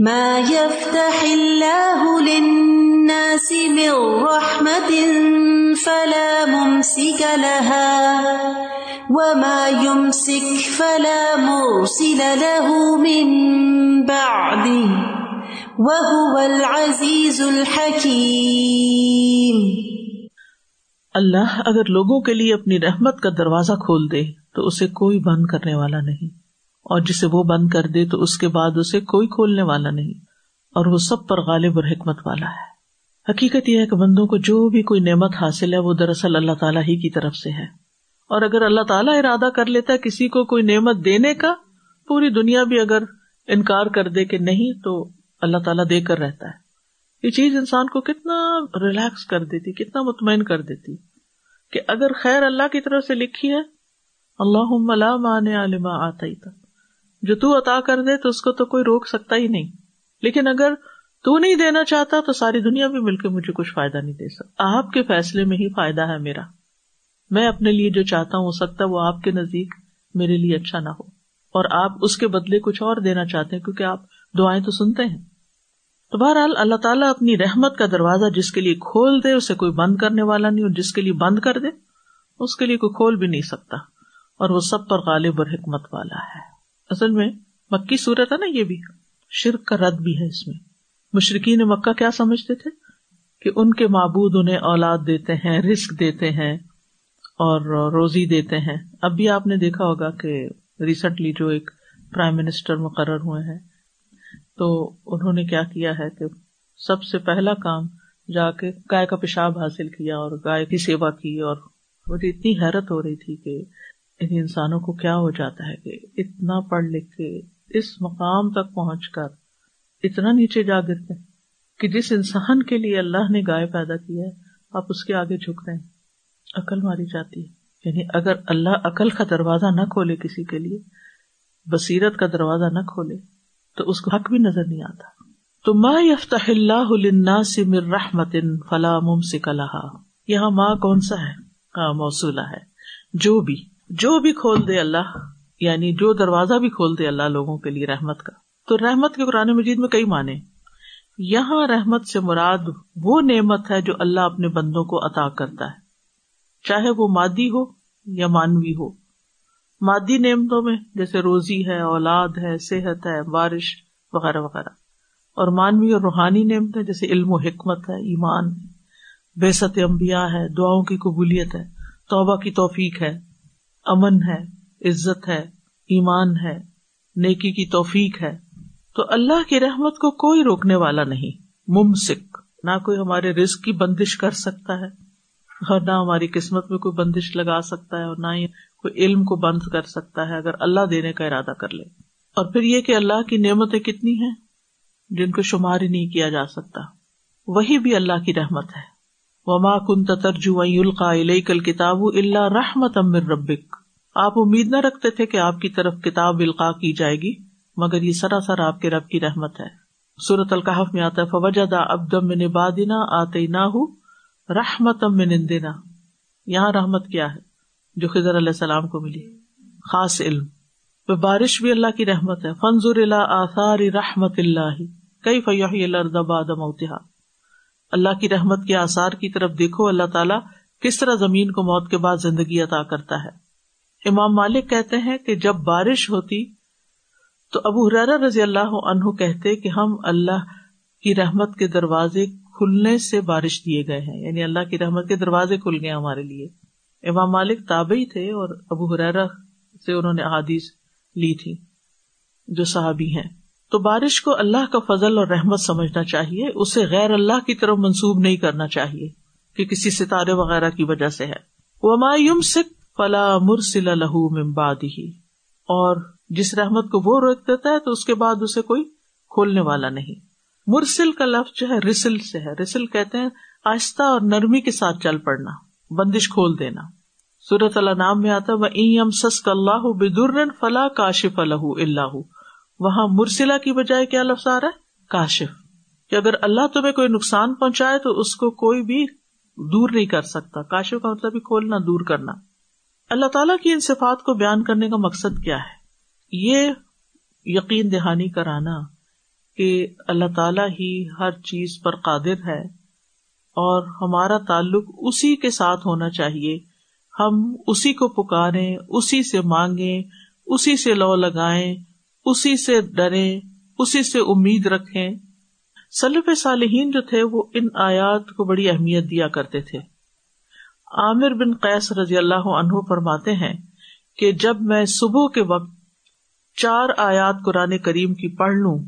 ما يفتح الله للناس من رحمة فلا ممسك لها، وما يمسك فلا مرسل له من بعده، وهو العزيز الحكيم. اللہ اگر لوگوں کے لیے اپنی رحمت کا دروازہ کھول دے تو اسے کوئی بند کرنے والا نہیں۔ اور جسے وہ بند کر دے تو اس کے بعد اسے کوئی کھولنے والا نہیں، اور وہ سب پر غالب اور حکمت والا ہے۔ حقیقت یہ ہے کہ بندوں کو جو بھی کوئی نعمت حاصل ہے، وہ دراصل اللہ تعالیٰ ہی کی طرف سے ہے۔ اور اگر اللہ تعالیٰ ارادہ کر لیتا ہے کسی کو کوئی نعمت دینے کا، پوری دنیا بھی اگر انکار کر دے کہ نہیں، تو اللہ تعالیٰ دے کر رہتا ہے۔ یہ چیز انسان کو کتنا ریلیکس کر دیتی، کتنا مطمئن کر دیتی کہ اگر خیر اللہ کی طرف سے لکھی ہے اللہ مان عالما آتا ہی تھا جو تو عطا کر دے تو اس کو تو کوئی روک سکتا ہی نہیں۔ لیکن اگر تو نہیں دینا چاہتا تو ساری دنیا بھی مل کے مجھے کچھ فائدہ نہیں دے سکتا۔ آپ کے فیصلے میں ہی فائدہ ہے میرا۔ میں اپنے لیے جو چاہتا ہوں، ہو سکتا وہ آپ کے نزدیک میرے لیے اچھا نہ ہو۔ اور آپ اس کے بدلے کچھ اور دینا چاہتے ہیں کیونکہ آپ دعائیں تو سنتے ہیں۔ تو بہرحال اللہ تعالیٰ اپنی رحمت کا دروازہ جس کے لیے کھول دے، اسے کوئی بند کرنے والا نہیں اور جس کے لیے بند کر دے، اس کے لیے کوئی کھول بھی نہیں سکتا۔ اور وہ سب پر غالب اور حکمت والا ہے۔ اصل میں مکی صورت ہے نا یہ بھی، شرک کا رد بھی ہے اس میں۔ مشرقین مکہ کیا سمجھتے تھے؟ کہ ان کے معبود انہیں اولاد دیتے ہیں رسک دیتے ہیں اور روزی دیتے ہیں۔ اب بھی آپ نے دیکھا ہوگا کہ ریسنٹلی جو ایک پرائم منسٹر مقرر ہوئے ہیں، تو انہوں نے کیا کیا ہے کہ سب سے پہلا کام جا کے گائے کا پیشاب حاصل کیا اور گائے کی سیوا کی اور مجھے اتنی حیرت ہو رہی تھی کہ ان انسانوں کو کیا ہو جاتا ہے کہ اتنا پڑھ لکھ کے اس مقام تک پہنچ کر اتنا نیچے جا گرتے کہ جس انسان کے لیے اللہ نے گائے پیدا کی ہے، آپ اس کے آگے جھک رہے ہیں۔ عقل ماری جاتی ہے۔ یعنی اگر اللہ عقل کا دروازہ نہ کھولے کسی کے لیے، بصیرت کا دروازہ نہ کھولے، تو اس کو حق بھی نظر نہیں آتا۔ تو ما یفتح اللہ سے مر رحمت فلا ممسک لہا۔ یہاں ماں کون سا ہے؟ ہاں موصولہ ہے۔ جو بھی۔ جو بھی کھول دے اللہ یعنی جو دروازہ بھی کھول دے اللہ لوگوں کے لیے رحمت کا۔ تو رحمت کے قرآن مجید میں کئی معنی یہاں رحمت سے مراد وہ نعمت ہے جو اللہ اپنے بندوں کو عطا کرتا ہے۔ چاہے وہ مادی ہو یا مانوی ہو۔ مادی نعمتوں میں جیسے روزی ہے، اولاد ہے، صحت ہے، بارش، وغیرہ وغیرہ۔ اور مانوی اور روحانی نعمت ہے جیسے علم و حکمت ہے، ایمان بے ست امبیا ہے، دعاؤں کی قبولیت ہے، توبہ کی توفیق ہے۔ امن ہے، عزت ہے، ایمان ہے، نیکی کی توفیق ہے۔ تو اللہ کی رحمت کو کوئی روکنے والا نہیں۔ ممسک، نہ کوئی ہمارے رزق کی بندش کر سکتا ہے، اور نہ ہماری قسمت میں کوئی بندش لگا سکتا ہے، اور نہ ہی کوئی علم کو بند کر سکتا ہے اگر اللہ دینے کا ارادہ کر لے۔ اور پھر یہ کہ اللہ کی نعمتیں کتنی ہیں، جن کو شمار ہی نہیں کیا جا سکتا۔ وہی بھی اللہ کی رحمت ہے۔ وما کن ترجو القا کل کتاب اللہ رحمت امر ربک۔ آپ امید نہ رکھتے تھے کہ آپ کی طرف کتاب القاع کی جائے گی، مگر یہ سراسر آپ کے رب کی رحمت ہے۔ سورت القحف میں آتا ہے فوجہ ابدم بادنا آتے نہ رحمت نندنا یہاں رحمت کیا ہے؟ جو خضر علیہ السلام کو ملی۔ خاص علم۔ بارش بھی اللہ کی رحمت ہے۔ فنزور اللہ آثار رحمت اللہ۔ کئی فیاحی اللہ اللہ کی رحمت کے آثار کی طرف دیکھو، اللہ تعالیٰ کس طرح زمین کو موت کے بعد زندگی عطا کرتا ہے۔ امام مالک کہتے ہیں کہ جب بارش ہوتی تو ابو حرارا رضی اللہ عنہ کہتے کہ ہم اللہ کی رحمت کے دروازے کھلنے سے بارش دیے گئے ہیں یعنی اللہ کی رحمت کے دروازے کھل گئے ہمارے لیے۔ امام مالک تابعی تھے اور ابو حرارا سے انہوں نے احادیث لی تھی جو صحابی ہیں۔ تو بارش کو اللہ کا فضل اور رحمت سمجھنا چاہیے، اسے غیر اللہ کی طرف منسوب نہیں کرنا چاہیے کہ کسی ستارے وغیرہ کی وجہ سے ہے۔ وہ سکھ فلا مرسل ممباد ہی اور جس رحمت کو وہ روک دیتا ہے تو اس کے بعد اسے کوئی کھولنے والا نہیں۔ مرسل کا لفظ جو ہے، رسل سے ہے۔ رسل کہتے ہیں آہستہ اور نرمی کے ساتھ چل پڑنا، بندش کھول دینا۔ سورت اللہ نام میں آتا وہ ایم سس اللہ بدر فلاح کاشف اللہ اللہ وہاں مرسلا کی بجائے کیا لفظ آ رہا ہے؟ کاشف۔ کہ اگر اللہ تمہیں کوئی نقصان پہنچائے تو اس کو کوئی بھی دور نہیں کر سکتا۔ کاشف کا مطلب کھولنا، دور کرنا۔ اللہ تعالیٰ کی ان صفات کو بیان کرنے کا مقصد کیا ہے؟ یہ یقین دہانی کرانا کہ اللہ تعالی ہی ہر چیز پر قادر ہے اور ہمارا تعلق اسی کے ساتھ ہونا چاہیے۔ ہم اسی کو پکارے اسی سے مانگے اسی سے لو لگائیں اسی سے ڈرے اسی سے امید رکھیں۔ سلف صالحین جو تھے، وہ ان آیات کو بڑی اہمیت دیا کرتے تھے۔ عامر بن قیس رضی اللہ عنہ فرماتے ہیں کہ جب میں صبح کے وقت چار آیات قرآن کریم کی پڑھ لوں،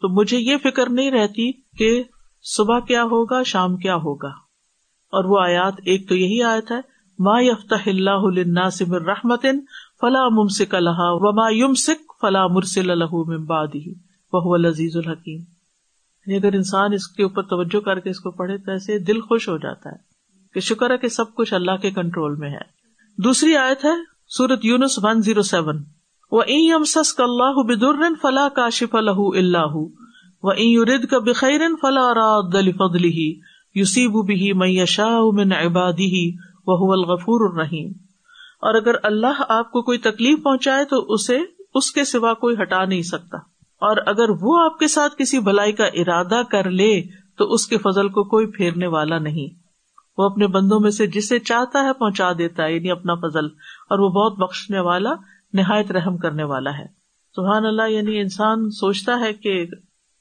تو مجھے یہ فکر نہیں رہتی کہ صبح کیا ہوگا، شام کیا ہوگا۔ اور وہ آیات، ایک تو یہی آیت ہے، ما یفتح اللہ الناس من رحمت فلا ممسک لہا وما یمسک فلا مرسل له من بعده، وهو العزیز الحکیم۔ یعنی اگر انسان اس کے اوپر توجہ کر کے اس کو پڑھے تو ایسے دل خوش ہو جاتا ہے کہ شکر ہے کہ سب کچھ اللہ کے کنٹرول میں ہے۔ دوسری آیت ہے، سورت یونس ون زیرو سیون وہ اللہ بدر فلاح کا شف الح اللہ و ارد کا بخیر فلا راد فضلی یوسیب بھی میشا من عبادی وہ الغفور الرحیم اور اگر اللہ آپ کو کوئی تکلیف پہنچائے تو اسے اس کے سوا کوئی ہٹا نہیں سکتا۔ اور اگر وہ آپ کے ساتھ کسی بھلائی کا ارادہ کر لے، تو اس کے فضل کو کوئی پھیرنے والا نہیں۔ وہ اپنے بندوں میں سے جسے چاہتا ہے پہنچا دیتا ہے یعنی اپنا فضل۔ اور وہ بہت بخشنے والا، نہایت رحم کرنے والا ہے۔ سبحان اللہ یعنی انسان سوچتا ہے کہ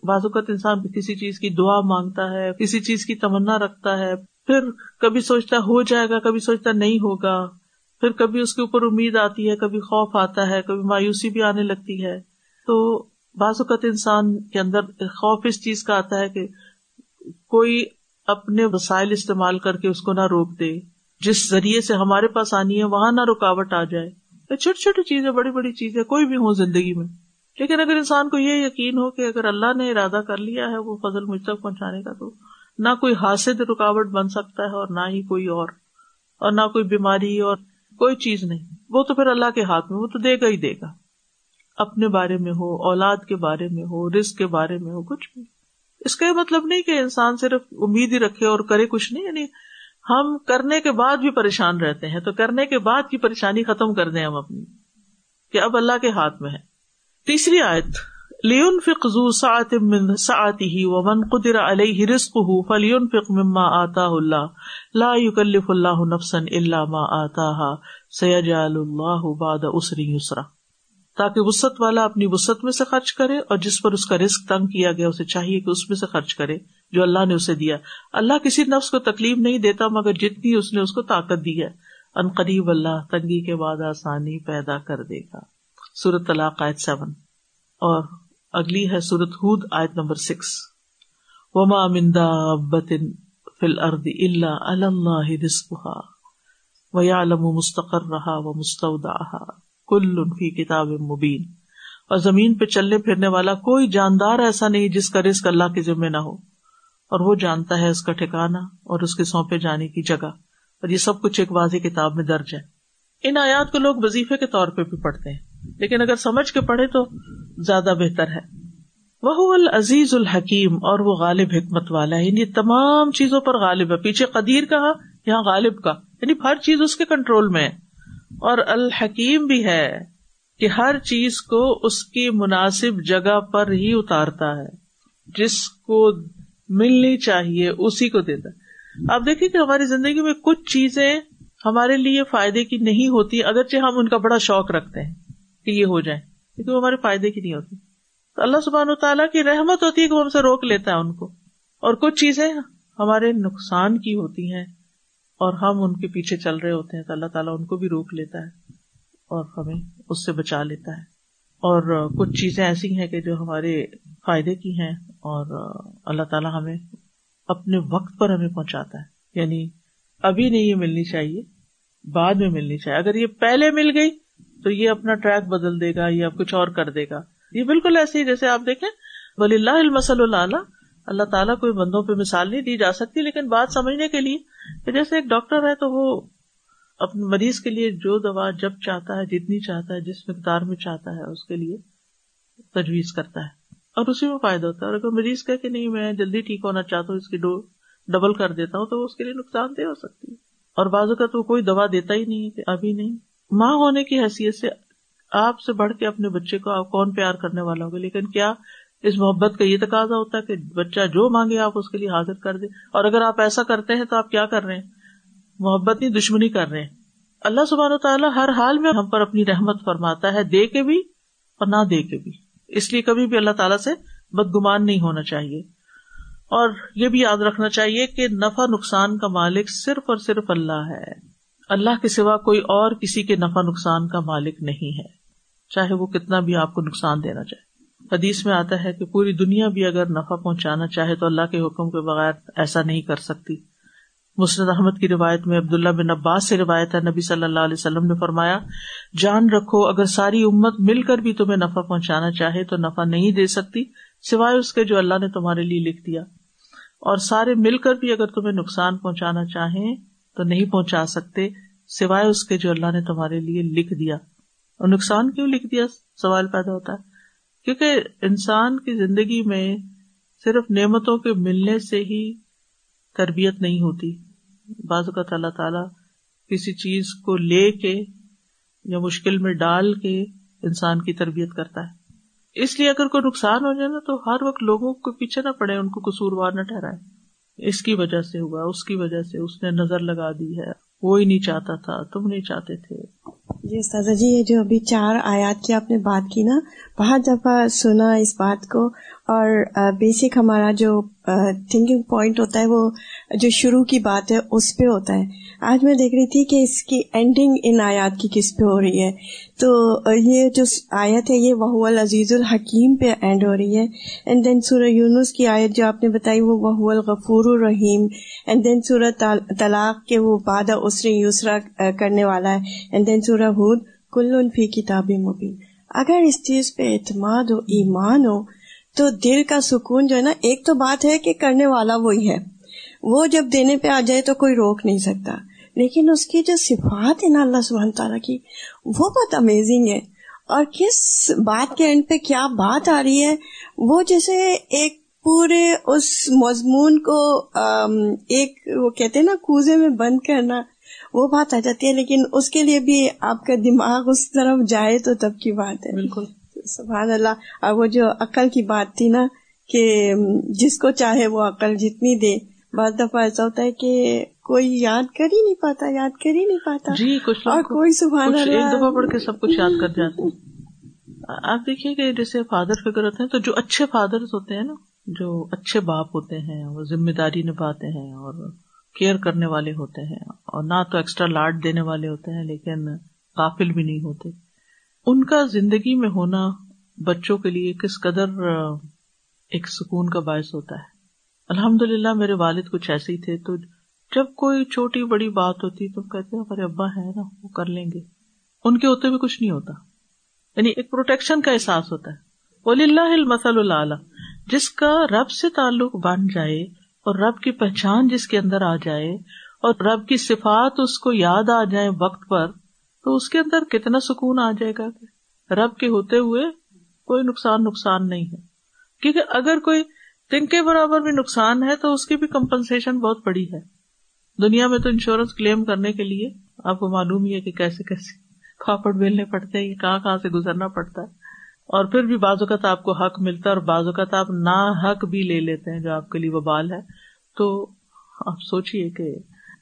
بعض اوقات انسان کسی چیز کی دعا مانگتا ہے، کسی چیز کی تمنا رکھتا ہے۔ پھر کبھی سوچتا ہو جائے گا، کبھی سوچتا نہیں ہوگا۔ پھر کبھی اس کے اوپر امید آتی ہے، کبھی خوف آتا ہے، کبھی مایوسی بھی آنے لگتی ہے۔ تو بعض اوقات انسان کے اندر خوف اس چیز کا آتا ہے کہ کوئی اپنے وسائل استعمال کر کے اس کو نہ روک دے۔ جس ذریعے سے ہمارے پاس آنی ہے، وہاں نہ رکاوٹ آ جائے۔ چھوٹی چھوٹی چیزیں، بڑی بڑی چیزیں کوئی بھی ہو زندگی میں۔ لیکن اگر انسان کو یہ یقین ہو کہ اگر اللہ نے ارادہ کر لیا ہے وہ فضل مجھ تک پہنچانے کا، تو نہ کوئی حاصل رکاوٹ بن سکتا ہے اور نہ ہی کوئی اور اور نہ کوئی بیماری اور کوئی چیز نہیں۔ وہ تو پھر اللہ کے ہاتھ میں، وہ تو دے گا ہی دے گا۔ اپنے بارے میں ہو، اولاد کے بارے میں ہو رسک کے بارے میں ہو، کچھ بھی۔ اس کا یہ مطلب نہیں کہ انسان صرف امید ہی رکھے اور کرے کچھ نہیں یعنی ہم کرنے کے بعد بھی پریشان رہتے ہیں۔ تو کرنے کے بعد کی پریشانی ختم کر دیں ہم اپنی، کہ اب اللہ کے ہاتھ میں ہے۔ تیسری آیت۔ لیون فکو سات ساتی ہی و من قدر علیہ رسق ہُو فلیون فک مما آتا اللہ لا یکلف اللہ نفسن اللہ ما آتا سید اللہ باد اسری یسرا تاکہ وسط والا اپنی وسط میں سے خرچ کرے اور جس پر اس کا رسک تنگ کیا گیا اسے چاہیے کہ اس میں سے خرچ کرے جو اللہ نے اسے دیا. اللہ کسی نفس کو تکلیف نہیں دیتا مگر جتنی اس نے اس کو طاقت دی ہے. ان قریب اللہ تنگی کے بعد آسانی پیدا کر دے گا. سورت طلاق آیت سیون. اور اگلی ہے سورت ہود، آیت نمبر سکس وما مندا بتن فل ارد اللہ رسکا و مستقر رہا و مستعدا کل فی کتاب مبین۔ اور زمین پہ چلنے پھرنے والا کوئی جاندار ایسا نہیں جس کا رسک اللہ کے ذمے نہ ہو۔ اور وہ جانتا ہے اس کا ٹھکانا اور اس کے سونپے جانے کی جگہ۔ اور یہ سب کچھ ایک واضح کتاب میں درج ہے۔ ان آیات کو لوگ وظیفے کے طور پہ بھی پڑھتے ہیں۔ لیکن اگر سمجھ کے پڑھے تو زیادہ بہتر ہے۔ وہ العزیز الحکیم، اور وہ غالب حکمت والا ہے۔ یعنی تمام چیزوں پر غالب ہے۔ پیچھے قدیر کہا یہاں غالب کا۔ یعنی ہر چیز اس کے کنٹرول میں ہے۔ اور الحکیم بھی ہے کہ ہر چیز کو اس کی مناسب جگہ پر ہی اتارتا ہے۔ جس کو ملنی چاہیے، اسی کو دیتا آپ دیکھیں کہ ہماری زندگی میں کچھ چیزیں ہمارے لیے فائدے کی نہیں ہوتی، اگرچہ ہم ان کا بڑا شوق رکھتے ہیں۔ کہ یہ ہو جائے لیکن وہ ہمارے فائدے کی نہیں ہوتی۔ تو اللہ سبحان و تعالیٰ کی رحمت ہوتی ہے کہ وہ ہم سے روک لیتا ہے ان کو۔ اور کچھ چیزیں ہمارے نقصان کی ہوتی ہیں اور ہم ان کے پیچھے چل رہے ہوتے ہیں تو اللہ تعالیٰ ان کو بھی روک لیتا ہے اور ہمیں اس سے بچا لیتا ہے۔ اور کچھ چیزیں ایسی ہیں کہ جو ہمارے فائدے کی ہیں اور اللہ تعالیٰ ہمیں اپنے وقت پر ہمیں پہنچاتا ہے۔ یعنی ابھی نہیں یہ ملنی چاہیے، بعد میں ملنی چاہیے۔ اگر یہ پہلے مل گئی تو یہ اپنا ٹریک بدل دے گا یا کچھ اور کر دے گا۔ یہ بالکل ایسے ہی جیسے آپ دیکھیں ولی اللہ المسل اللہ اللہ تعالیٰ کوئی بندوں پہ مثال نہیں دی جا سکتی، لیکن بات سمجھنے کے لیے کہ جیسے ایک ڈاکٹر ہے تو وہ اپنے مریض کے لیے جو دوا جب چاہتا ہے، جتنی چاہتا ہے، جس مقدار میں چاہتا ہے، اس کے لیے تجویز کرتا ہے۔ اور اسی میں فائدہ ہوتا ہے۔ اور اگر مریض کہ نہیں، میں جلدی ٹھیک ہونا چاہتا ہوں، اس کی ڈو ڈبل کر دیتا ہوں، تو اس کے لیے نقصان دہ ہو سکتی ہے۔ اور بازو کا تو کوئی دوا دیتا ہی نہیں کہ ابھی نہیں۔ ماں ہونے کی حیثیت سے آپ سے بڑھ کے اپنے بچے کو آپ کون پیار کرنے والا ہوگا؟ لیکن کیا اس محبت کا یہ تقاضا ہوتا ہے کہ بچہ جو مانگے آپ اس کے لیے حاضر کر دیں اور اگر آپ ایسا کرتے ہیں تو آپ کیا کر رہے ہیں؟ محبت نہیں، دشمنی کر رہے ہیں۔ اللہ سبحان و تعالیٰ ہر حال میں ہم پر اپنی رحمت فرماتا ہے، دے کے بھی اور نہ دے کے بھی۔ اس لیے کبھی بھی اللہ تعالیٰ سے بدگمان نہیں ہونا چاہیے۔ اور یہ بھی یاد رکھنا چاہیے کہ نفع نقصان کا مالک صرف اور صرف اللہ ہے۔ اللہ کے سوا کوئی اور کسی کے نفع نقصان کا مالک نہیں ہے۔ چاہے وہ کتنا بھی آپ کو نقصان دینا چاہے۔ حدیث میں آتا ہے کہ پوری دنیا بھی اگر نفع پہنچانا چاہے تو اللہ کے حکم کے بغیر ایسا نہیں کر سکتی۔ مسرد احمد کی روایت میں عبداللہ بن عباس سے روایت ہے، نبی صلی اللہ علیہ وسلم نے فرمایا، جان رکھو، اگر ساری امت مل کر بھی تمہیں نفع پہنچانا چاہے تو نفع نہیں دے سکتی، سوائے اس کے جو اللہ نے تمہارے لیے لکھ دیا۔ اور سارے مل کر بھی اگر تمہیں نقصان پہنچانا چاہیں تو نہیں پہنچا سکتے سوائے اس کے جو اللہ نے تمہارے لیے لکھ دیا۔ اور نقصان کیوں لکھ دیا؟ سوال پیدا ہوتا ہے۔ کیونکہ انسان کی زندگی میں صرف نعمتوں کے ملنے سے ہی تربیت نہیں ہوتی۔ بعض اوقات اللہ تعالیٰ کسی چیز کو لے کے یا مشکل میں ڈال کے انسان کی تربیت کرتا ہے۔ اس لیے اگر کوئی نقصان ہو جائے نا تو ہر وقت لوگوں کو پیچھے نہ پڑے، ان کو قصوروار نہ ٹھہرائے۔ اس کی وجہ سے ہوا، اس کی وجہ سے اس نے نظر لگا دی ہے۔ وہی نہیں چاہتا تھا، تم نہیں چاہتے تھے۔ جی استاذہ جی یہ جو ابھی چار آیات کی آپ نے بات کی نا، بہت دفعہ سنا اس بات کو۔ اور بیسک ہمارا جو تھنکنگ پوائنٹ ہوتا ہے، وہ جو شروع کی بات ہے، اس پہ ہوتا ہے۔ آج میں دیکھ رہی تھی کہ اس کی اینڈنگ ان آیات کی کس پہ ہو رہی ہے۔ تو یہ جو آیت ہے، یہ وہ العزیز الحکیم پہ اینڈ ہو رہی ہے۔ اینڈ دین سورہ یونس کی آیت جو آپ نے بتائی، وہ وہ الغفور الرحیم اینڈ دین سورہ طلاق کے وہ باد اسری یسرا کرنے والا ہے۔ اینڈ دین سورہ ہود، کل فی کتاب مبین۔ اگر اس چیز پہ اعتماد ہو، ایمان ہو تو دل کا سکون جو ہے نا، ایک تو بات ہے کہ کرنے والا وہی ہے۔ وہ جب دینے پہ آ جائے تو کوئی روک نہیں سکتا۔ لیکن اس کی جو صفات ہے نا اللہ سبحانہ تعالیٰ کی، وہ بہت امیزنگ ہے۔ اور کس بات کے اینڈ پہ کیا بات آ رہی ہے، وہ جیسے ایک پورے اس مضمون کو ایک وہ کہتے ہیں نا، کوزے میں بند کرنا، وہ بات آ جاتی ہے۔ لیکن اس کے لیے بھی آپ کا دماغ اس طرف جائے تو تب کی بات ہے۔ بالکل۔ سبحان اللہ۔ اور وہ جو عقل کی بات تھی نا کہ جس کو چاہے وہ عقل جتنی دے۔ بعض دفعہ ایسا ہوتا ہے کہ کوئی یاد کر ہی نہیں پاتا یاد کر ہی نہیں پاتا۔ جی کچھ اور کوئی سبحان ایک اللہ۔ دفعہ پڑھ کے سب کچھ یاد کر جاتے ہیں۔ آپ دیکھیے کہ جیسے فادر فکر ہوتے ہیں تو جو اچھے فادر ہوتے ہیں نا جو اچھے باپ ہوتے ہیں وہ ذمہ داری نبھاتے ہیں اور کیئر کرنے والے ہوتے ہیں۔ اور نہ تو ایکسٹرا لاڈ دینے والے ہوتے ہیں لیکن قافل بھی نہیں ہوتے۔ ان کا زندگی میں ہونا بچوں کے لیے کس قدر ایک سکون کا باعث ہوتا ہے۔ الحمد للہ میرے والد کچھ ایسے ہی تھے تو جب کوئی چھوٹی بڑی بات ہوتی تو کہتے ہیں، ہمارے ابا ہے نا، وہ کر لیں گے۔ ان کے ہوتے بھی کچھ نہیں ہوتا۔ یعنی ایک پروٹیکشن کا احساس ہوتا ہے۔ ولی اللہ مسل اللہ جس کا رب سے تعلق بن جائے اور رب کی پہچان جس کے اندر آ جائے اور رب کی صفات اس کو یاد آ جائے وقت پر تو اس کے اندر کتنا سکون آ جائے گا کہ رب کے ہوتے ہوئے کوئی نقصان نقصان نہیں ہے۔ کیونکہ اگر کوئی تن کے برابر بھی نقصان ہے تو اس کی بھی کمپنسیشن بہت بڑی ہے۔ دنیا میں تو انشورنس کلیم کرنے کے لیے آپ کو معلوم ہی ہے کہ کیسے کیسے کھاپڑ بیلنے پڑتے ہیں کہاں کہاں سے گزرنا پڑتا ہے۔ اور پھر بھی بعض اوقات آپ کو حق ملتا ہے اور بعض اوقات آپ نا حق بھی لے لیتے ہیں جو آپ کے لیے وہ بال ہے۔ تو آپ سوچیے کہ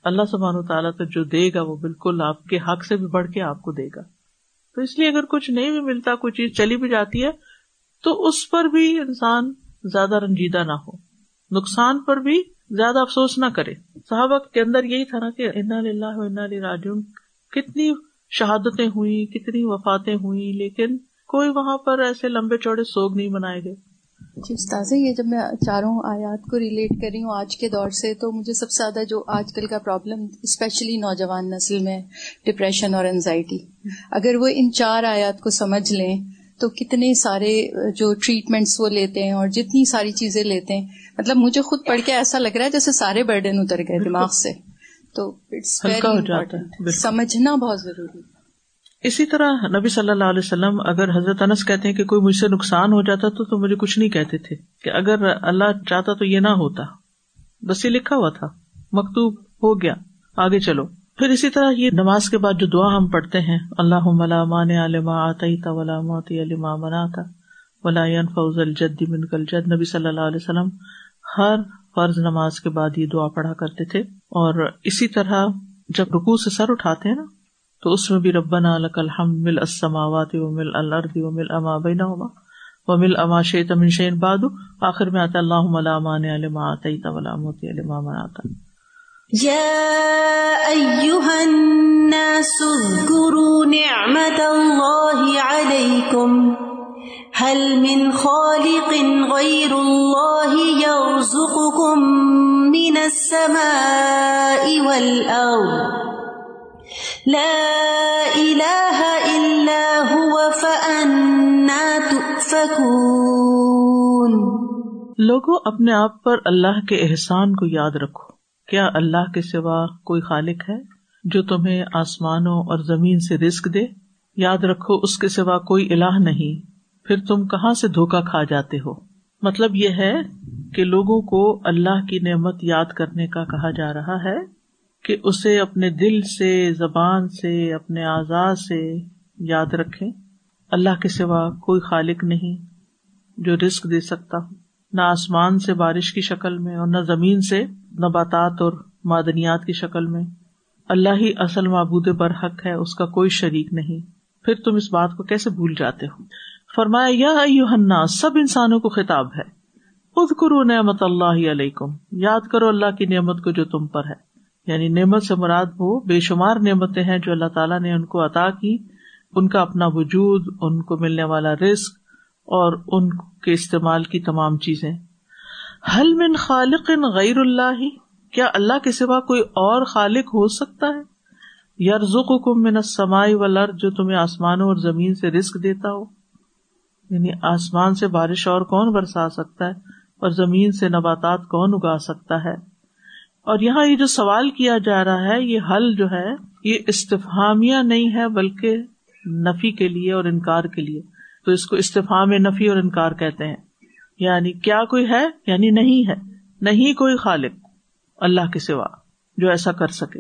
اللہ سبحان و تعالیٰ تو جو دے گا وہ بالکل آپ کے حق سے بھی بڑھ کے آپ کو دے گا۔ تو اس لیے اگر کچھ نہیں بھی ملتا، کوئی چیز چلی بھی جاتی ہے، تو اس پر بھی انسان زیادہ رنجیدہ نہ ہو۔ نقصان پر بھی زیادہ افسوس نہ کرے۔ صحابہ کے اندر یہی تھا نا کہ اللہ راجن کتنی شہادتیں ہوئی کتنی وفاتیں ہوئی لیکن کوئی وہاں پر ایسے لمبے چوڑے سوگ نہیں منائے گئے۔ جی استاذ یہ جب میں چاروں آیات کو ریلیٹ کر رہی ہوں آج کے دور سے تو مجھے سب سے زیادہ جو آج کل کا پرابلم اسپیشلی نوجوان نسل میں ڈپریشن اور انزائٹی اگر وہ ان چار آیات کو سمجھ لیں تو کتنے سارے جو ٹریٹمنٹس وہ لیتے ہیں اور جتنی ساری چیزیں لیتے ہیں مطلب مجھے خود پڑھ کے ایسا لگ رہا ہے جیسے سارے برڈن اتر گئے دماغ سے۔ تو اٹس ویری سمجھنا بہت ضروری۔ اسی طرح نبی صلی اللہ علیہ وسلم اگر حضرت انس کہتے ہیں کہ کوئی مجھ سے نقصان ہو جاتا تو تو مجھے کچھ نہیں کہتے تھے کہ اگر اللہ چاہتا تو یہ نہ ہوتا۔ بس یہ لکھا ہوا تھا۔ مکتوب ہو گیا۔ آگے چلو۔ پھر اسی طرح یہ نماز کے بعد جو دعا ہم پڑھتے ہیں اللہ مان علما آتا ولا موتی علما منا تھا ولائن فوز الجد من کل جد نبی صلی اللہ علیہ وسلم ہر فرض نماز کے بعد یہ دعا پڑھا کرتے تھے۔ اور اسی طرح جب رکو سے سر اٹھاتے ہیں نا تو اس میں بھی ربنا لک الحمد مل السماوات و مل الارض و مل اما بینہما و مل اما شیط من شین بعد. آخر میں آتا اللہ لا مانع لما آتیت ولا موتی لما منعت. يا أيها الناس اذكروا نعمة الله عليكم هل من خالق غير الله يرزقكم من السماء والأرض لا إله إلا هو فأنا تؤفكون. لوگوں اپنے آپ پر اللہ کے احسان کو یاد رکھو۔ کیا اللہ کے سوا کوئی خالق ہے جو تمہیں آسمانوں اور زمین سے رسک دے؟ یاد رکھو، اس کے سوا کوئی الہ نہیں۔ پھر تم کہاں سے دھوکا کھا جاتے ہو؟ مطلب یہ ہے کہ لوگوں کو اللہ کی نعمت یاد کرنے کا کہا جا رہا ہے۔ کہ اسے اپنے دل سے، زبان سے، اپنے آزاد سے یاد رکھے اللہ کے سوا کوئی خالق نہیں جو رسک دے سکتا ہو۔ نہ آسمان سے بارش کی شکل میں اور نہ زمین سے نباتات اور معدنیات کی شکل میں۔ اللہ ہی اصل معبود برحق ہے، اس کا کوئی شریک نہیں۔ پھر تم اس بات کو کیسے بھول جاتے ہو؟ فرمایا، یا سب انسانوں کو خطاب ہے۔ خود کرو نعمت اللہ علیکم۔ یاد کرو اللہ کی نعمت کو جو تم پر ہے۔ یعنی نعمت سے مراد وہ بے شمار نعمتیں ہیں جو اللہ تعالیٰ نے ان کو عطا کی، ان کا اپنا وجود، ان کو ملنے والا رسک اور ان کے استعمال کی تمام چیزیں۔ حل من خالق غیر اللہ؟ کیا اللہ کے سوا کوئی اور خالق ہو سکتا ہے؟ یارزق کم من سمائی و جو تمہیں آسمانوں اور زمین سے رسک دیتا ہو۔ یعنی آسمان سے بارش اور کون برسا سکتا ہے اور زمین سے نباتات کون اگا سکتا ہے؟ اور یہاں یہ جو سوال کیا جا رہا ہے، یہ حل جو ہے، یہ استفامیہ نہیں ہے بلکہ نفی کے لیے اور انکار کے لیے۔ تو اس کو استفام نفی اور انکار کہتے ہیں۔ یعنی کیا کوئی ہے؟ یعنی نہیں ہے۔ نہیں کوئی خالق۔ اللہ کے سوا جو ایسا کر سکے۔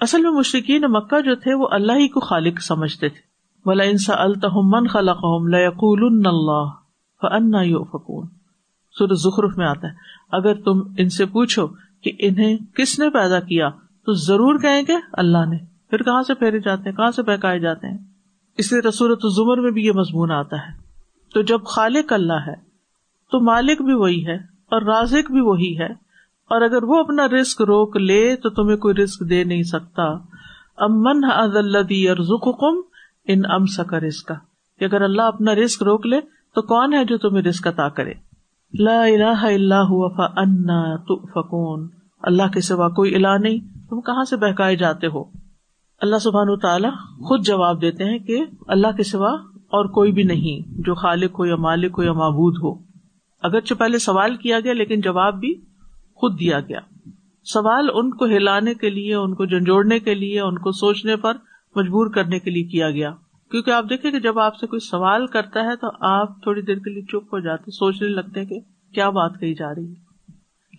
اصل میں مشرقین مکہ جو تھے، وہ اللہ ہی کو خالق سمجھتے تھے۔ بلا انسا التحمن خلق اللہ فنا فکون سر ظخرف میں آتا ہے۔ اگر تم ان سے پوچھو کہ انہیں کس نے پیدا کیا؟ تو ضرور کہیں گے اللہ نے۔ پھر کہاں سے پھیرے جاتے ہیں؟ کہاں سے بہکائے جاتے ہیں؟ اس لیے رسورت زمر میں بھی یہ مضمون آتا ہے۔ تو جب خالق اللہ ہے، تو مالک بھی وہی ہے اور رازق بھی وہی ہے۔ اور اگر وہ اپنا رسک روک لے، تو تمہیں کوئی رسک دے نہیں سکتا۔ امن ادی اور کم ان ام سکا رسک کہ اگر اللہ اپنا رسک روک لے، تو کون ہے جو تمہیں رسک عطا کرے؟ لا الہ الا هو فانا تؤفكون اللہ کے سوا کوئی الہ نہیں۔ تم کہاں سے بہکائے جاتے ہو؟ اللہ سبحان تعالیٰ خود جواب دیتے ہیں کہ اللہ کے سوا اور کوئی بھی نہیں، جو خالق ہو یا مالک ہو یا معبود ہو۔ اگرچہ پہلے سوال کیا گیا، لیکن جواب بھی خود دیا گیا۔ سوال ان کو ہلانے کے لیے، ان کو جھنجھوڑنے کے لیے، ان کو سوچنے پر مجبور کرنے کے لیے کیا گیا۔ کیونکہ آپ دیکھیں کہ جب آپ سے کوئی سوال کرتا ہے تو آپ تھوڑی دیر کے لیے چپ ہو جاتے سوچنے لگتے کہ کیا بات کہی جا رہی ہے۔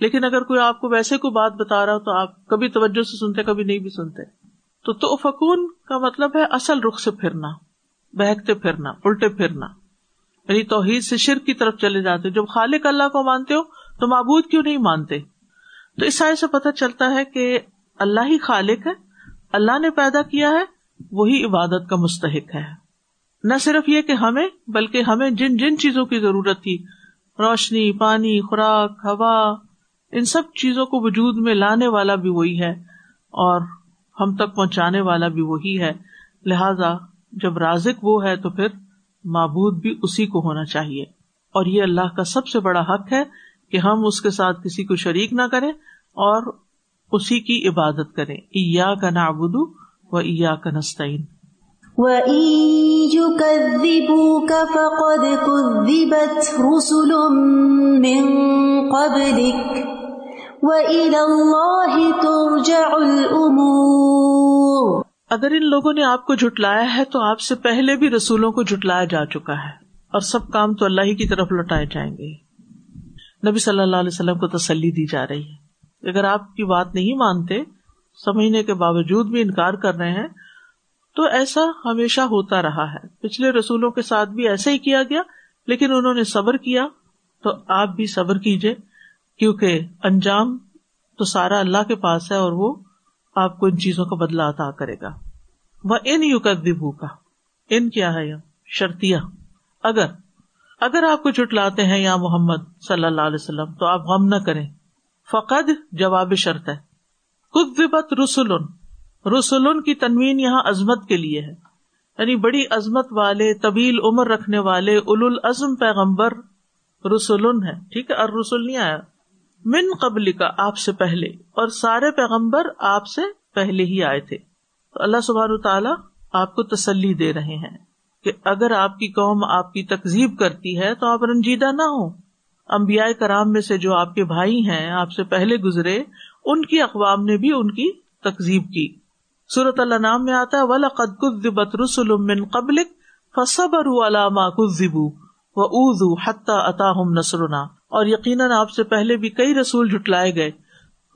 لیکن اگر کوئی آپ کو ویسے کوئی بات بتا رہا ہو تو آپ کبھی توجہ سے سنتے، کبھی نہیں بھی سنتے۔ تو تو فکون کا مطلب ہے اصل رخ سے پھرنا، بہکتے پھرنا، الٹے پھرنا۔ یعنی توحید سے شرک کی طرف چلے جاتے جب خالق اللہ کو مانتے ہو تو معبود کیوں نہیں مانتے؟ تو اس سائے سے پتہ چلتا ہے کہ اللہ ہی خالق ہے، اللہ نے پیدا کیا ہے وہی عبادت کا مستحق ہے۔ نہ صرف یہ کہ ہمیں، بلکہ ہمیں جن جن چیزوں کی ضرورت تھی، روشنی، پانی، خوراک، ہوا، ان سب چیزوں کو وجود میں لانے والا بھی وہی ہے اور ہم تک پہنچانے والا بھی وہی ہے۔ لہذا جب رازق وہ ہے تو پھر معبود بھی اسی کو ہونا چاہیے۔ اور یہ اللہ کا سب سے بڑا حق ہے کہ ہم اس کے ساتھ کسی کو شریک نہ کریں اور اسی کی عبادت کریں۔ ایا کا نابودو و ایا کا نسطین اگر ان لوگوں نے آپ کو جھٹلایا ہے تو آپ سے پہلے بھی رسولوں کو جھٹلایا جا چکا ہے اور سب کام تو اللہ ہی کی طرف لوٹائے جائیں گے۔ نبی صلی اللہ علیہ وسلم کو تسلی دی جا رہی ہے۔ اگر آپ کی بات نہیں مانتے سمجھنے کے باوجود بھی انکار کر رہے ہیں، تو ایسا ہمیشہ ہوتا رہا ہے۔ پچھلے رسولوں کے ساتھ بھی ایسا ہی کیا گیا، لیکن انہوں نے صبر کیا۔ تو آپ بھی صبر کیجیے کیونکہ انجام تو سارا اللہ کے پاس ہے اور وہ آپ کو ان چیزوں کا بدلا عطا کرے گا۔ وہ ان یو کا ان کیا ہے شرطیا اگر اگر آپ کو چٹلاتے ہیں یا محمد صلی اللہ علیہ وسلم، تو آپ غم نہ کریں۔ فقد جواب شرط ہے۔ خود رسول رسول کی تنوین یہاں عظمت کے لیے ہے۔ یعنی بڑی عظمت والے، طویل عمر رکھنے والے اول العزم پیغمبر رسول ہے ٹھیک ہے اور رسول نہیں آیا۔ من قبل کا آپ سے پہلے۔ اور سارے پیغمبر آپ سے پہلے ہی آئے تھے۔ تو اللہ سبحانہ تعالیٰ آپ کو تسلی دے رہے ہیں کہ اگر آپ کی قوم آپ کی تکزیب کرتی ہے تو آپ رنجیدہ نہ ہو امبیا کرام میں سے جو آپ کے بھائی ہیں، آپ سے پہلے گزرے ان کی اقوام نے بھی ان کی تکزیب کی۔ صورت اللہ نام میں آتا ہے رسول من قبل فصبر علامہ کزبو و اوزو حتہ اطاہم نسرنا اور یقیناً آپ سے پہلے بھی کئی رسول جھٹلائے گئے۔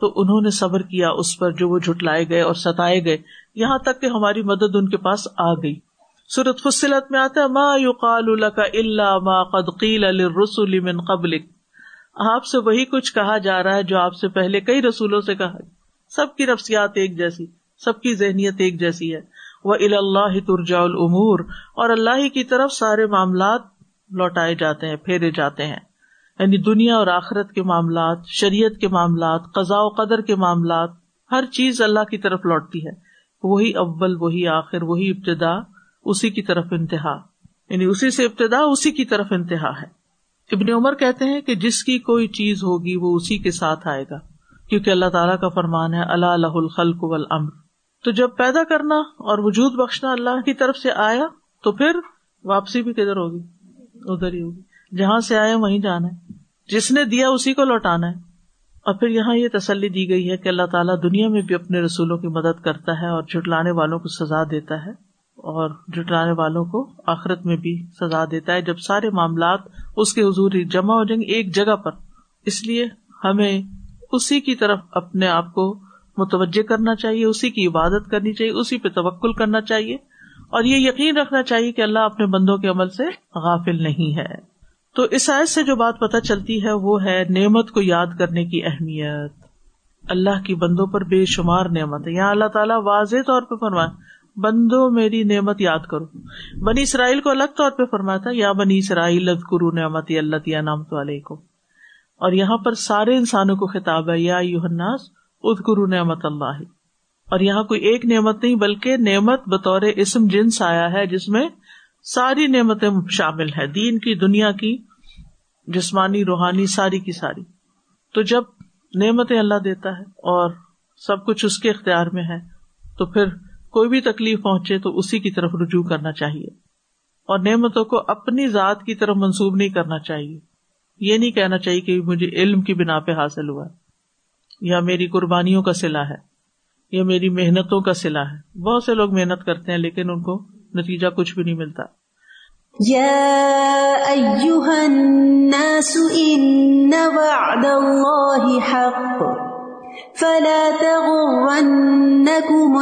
تو انہوں نے صبر کیا اس پر جو وہ جھٹلائے گئے اور ستائے گئے۔ یہاں تک کہ ہماری مدد ان کے پاس آ گئی۔ سورت فصلت میں آتا ہے، ما یقال کا اللہ ما قد قیل للرسل من قبل آپ سے وہی کچھ کہا جا رہا ہے جو آپ سے پہلے کئی رسولوں سے کہا سب کی رفسیات ایک جیسی، سب کی ذہنیت ایک جیسی ہے۔ وہ اللہ ترجا العمور اور اللہ کی طرف سارے معاملات لوٹائے جاتے ہیں، پھیرے جاتے ہیں۔ یعنی دنیا اور آخرت کے معاملات، شریعت کے معاملات قزا و قدر کے معاملات، ہر چیز اللہ کی طرف لوٹتی ہے۔ وہی اول، وہی آخر، وہی ابتدا، اسی کی طرف انتہا۔ یعنی اسی سے ابتدا، اسی کی طرف انتہا ہے۔ ابن عمر کہتے ہیں کہ جس کی کوئی چیز ہوگی وہ اسی کے ساتھ آئے گا، کیونکہ اللہ تعالیٰ کا فرمان ہے اللہ اللہ الخلق والامر۔ تو جب پیدا کرنا اور وجود بخشنا اللہ کی طرف سے آیا، تو پھر واپسی بھی کدھر ہوگی؟ ادھر ہی ہوگی۔ جہاں سے آیا وہیں جانا ہے۔ جس نے دیا، اسی کو لوٹانا ہے۔ اور پھر یہاں یہ تسلی دی گئی ہے کہ اللہ تعالیٰ دنیا میں بھی اپنے رسولوں کی مدد کرتا ہے اور جٹلانے والوں کو سزا دیتا ہے۔ اور جٹلانے والوں کو آخرت میں بھی سزا دیتا ہے۔ جب سارے معاملات اس کے حضور جمع ہو جائیں گے ایک جگہ پر، اس لیے ہمیں اسی کی طرف اپنے آپ کو متوجہ کرنا چاہیے، اسی کی عبادت کرنی چاہیے، اسی پہ توکل کرنا چاہیے۔ اور یہ یقین رکھنا چاہیے کہ اللہ اپنے بندوں کے عمل سے غافل نہیں ہے۔ تو اس آیت سے جو بات پتہ چلتی ہے، وہ ہے نعمت کو یاد کرنے کی اہمیت۔ اللہ کی بندوں پر بے شمار نعمت ہے۔ یہاں اللہ تعالیٰ واضح طور پہ فرمائے بندو میری نعمت یاد کرو۔ بنی اسرائیل کو الگ طور پہ فرمایا تھا، یا بنی اسرائیل کرو نعمت اللہ نعمت علیہ کو اور یہاں پر سارے انسانوں کو خطاب ہے، یا یوحناس اد کرو نعمت اللہ۔ اور یہاں کوئی ایک نعمت نہیں، بلکہ نعمت بطور اسم جنس آیا ہے، جس میں ساری نعمتیں شامل ہے دین کی، دنیا کی، جسمانی، روحانی، ساری کی ساری۔ تو جب نعمتیں اللہ دیتا ہے اور سب کچھ اس کے اختیار میں ہے، تو پھر کوئی بھی تکلیف پہنچے تو اسی کی طرف رجوع کرنا چاہیے اور نعمتوں کو اپنی ذات کی طرف منسوب نہیں کرنا چاہیے۔ یہ نہیں کہنا چاہیے کہ مجھے علم کی بنا پہ حاصل ہوا یا میری قربانیوں کا سلا ہے، یا میری محنتوں کا سلا ہے۔ بہت سے لوگ محنت کرتے ہیں لیکن ان کو نتیجہ کچھ بھی نہیں ملتا۔ الناس وعد حق۔ فلا تغرنكم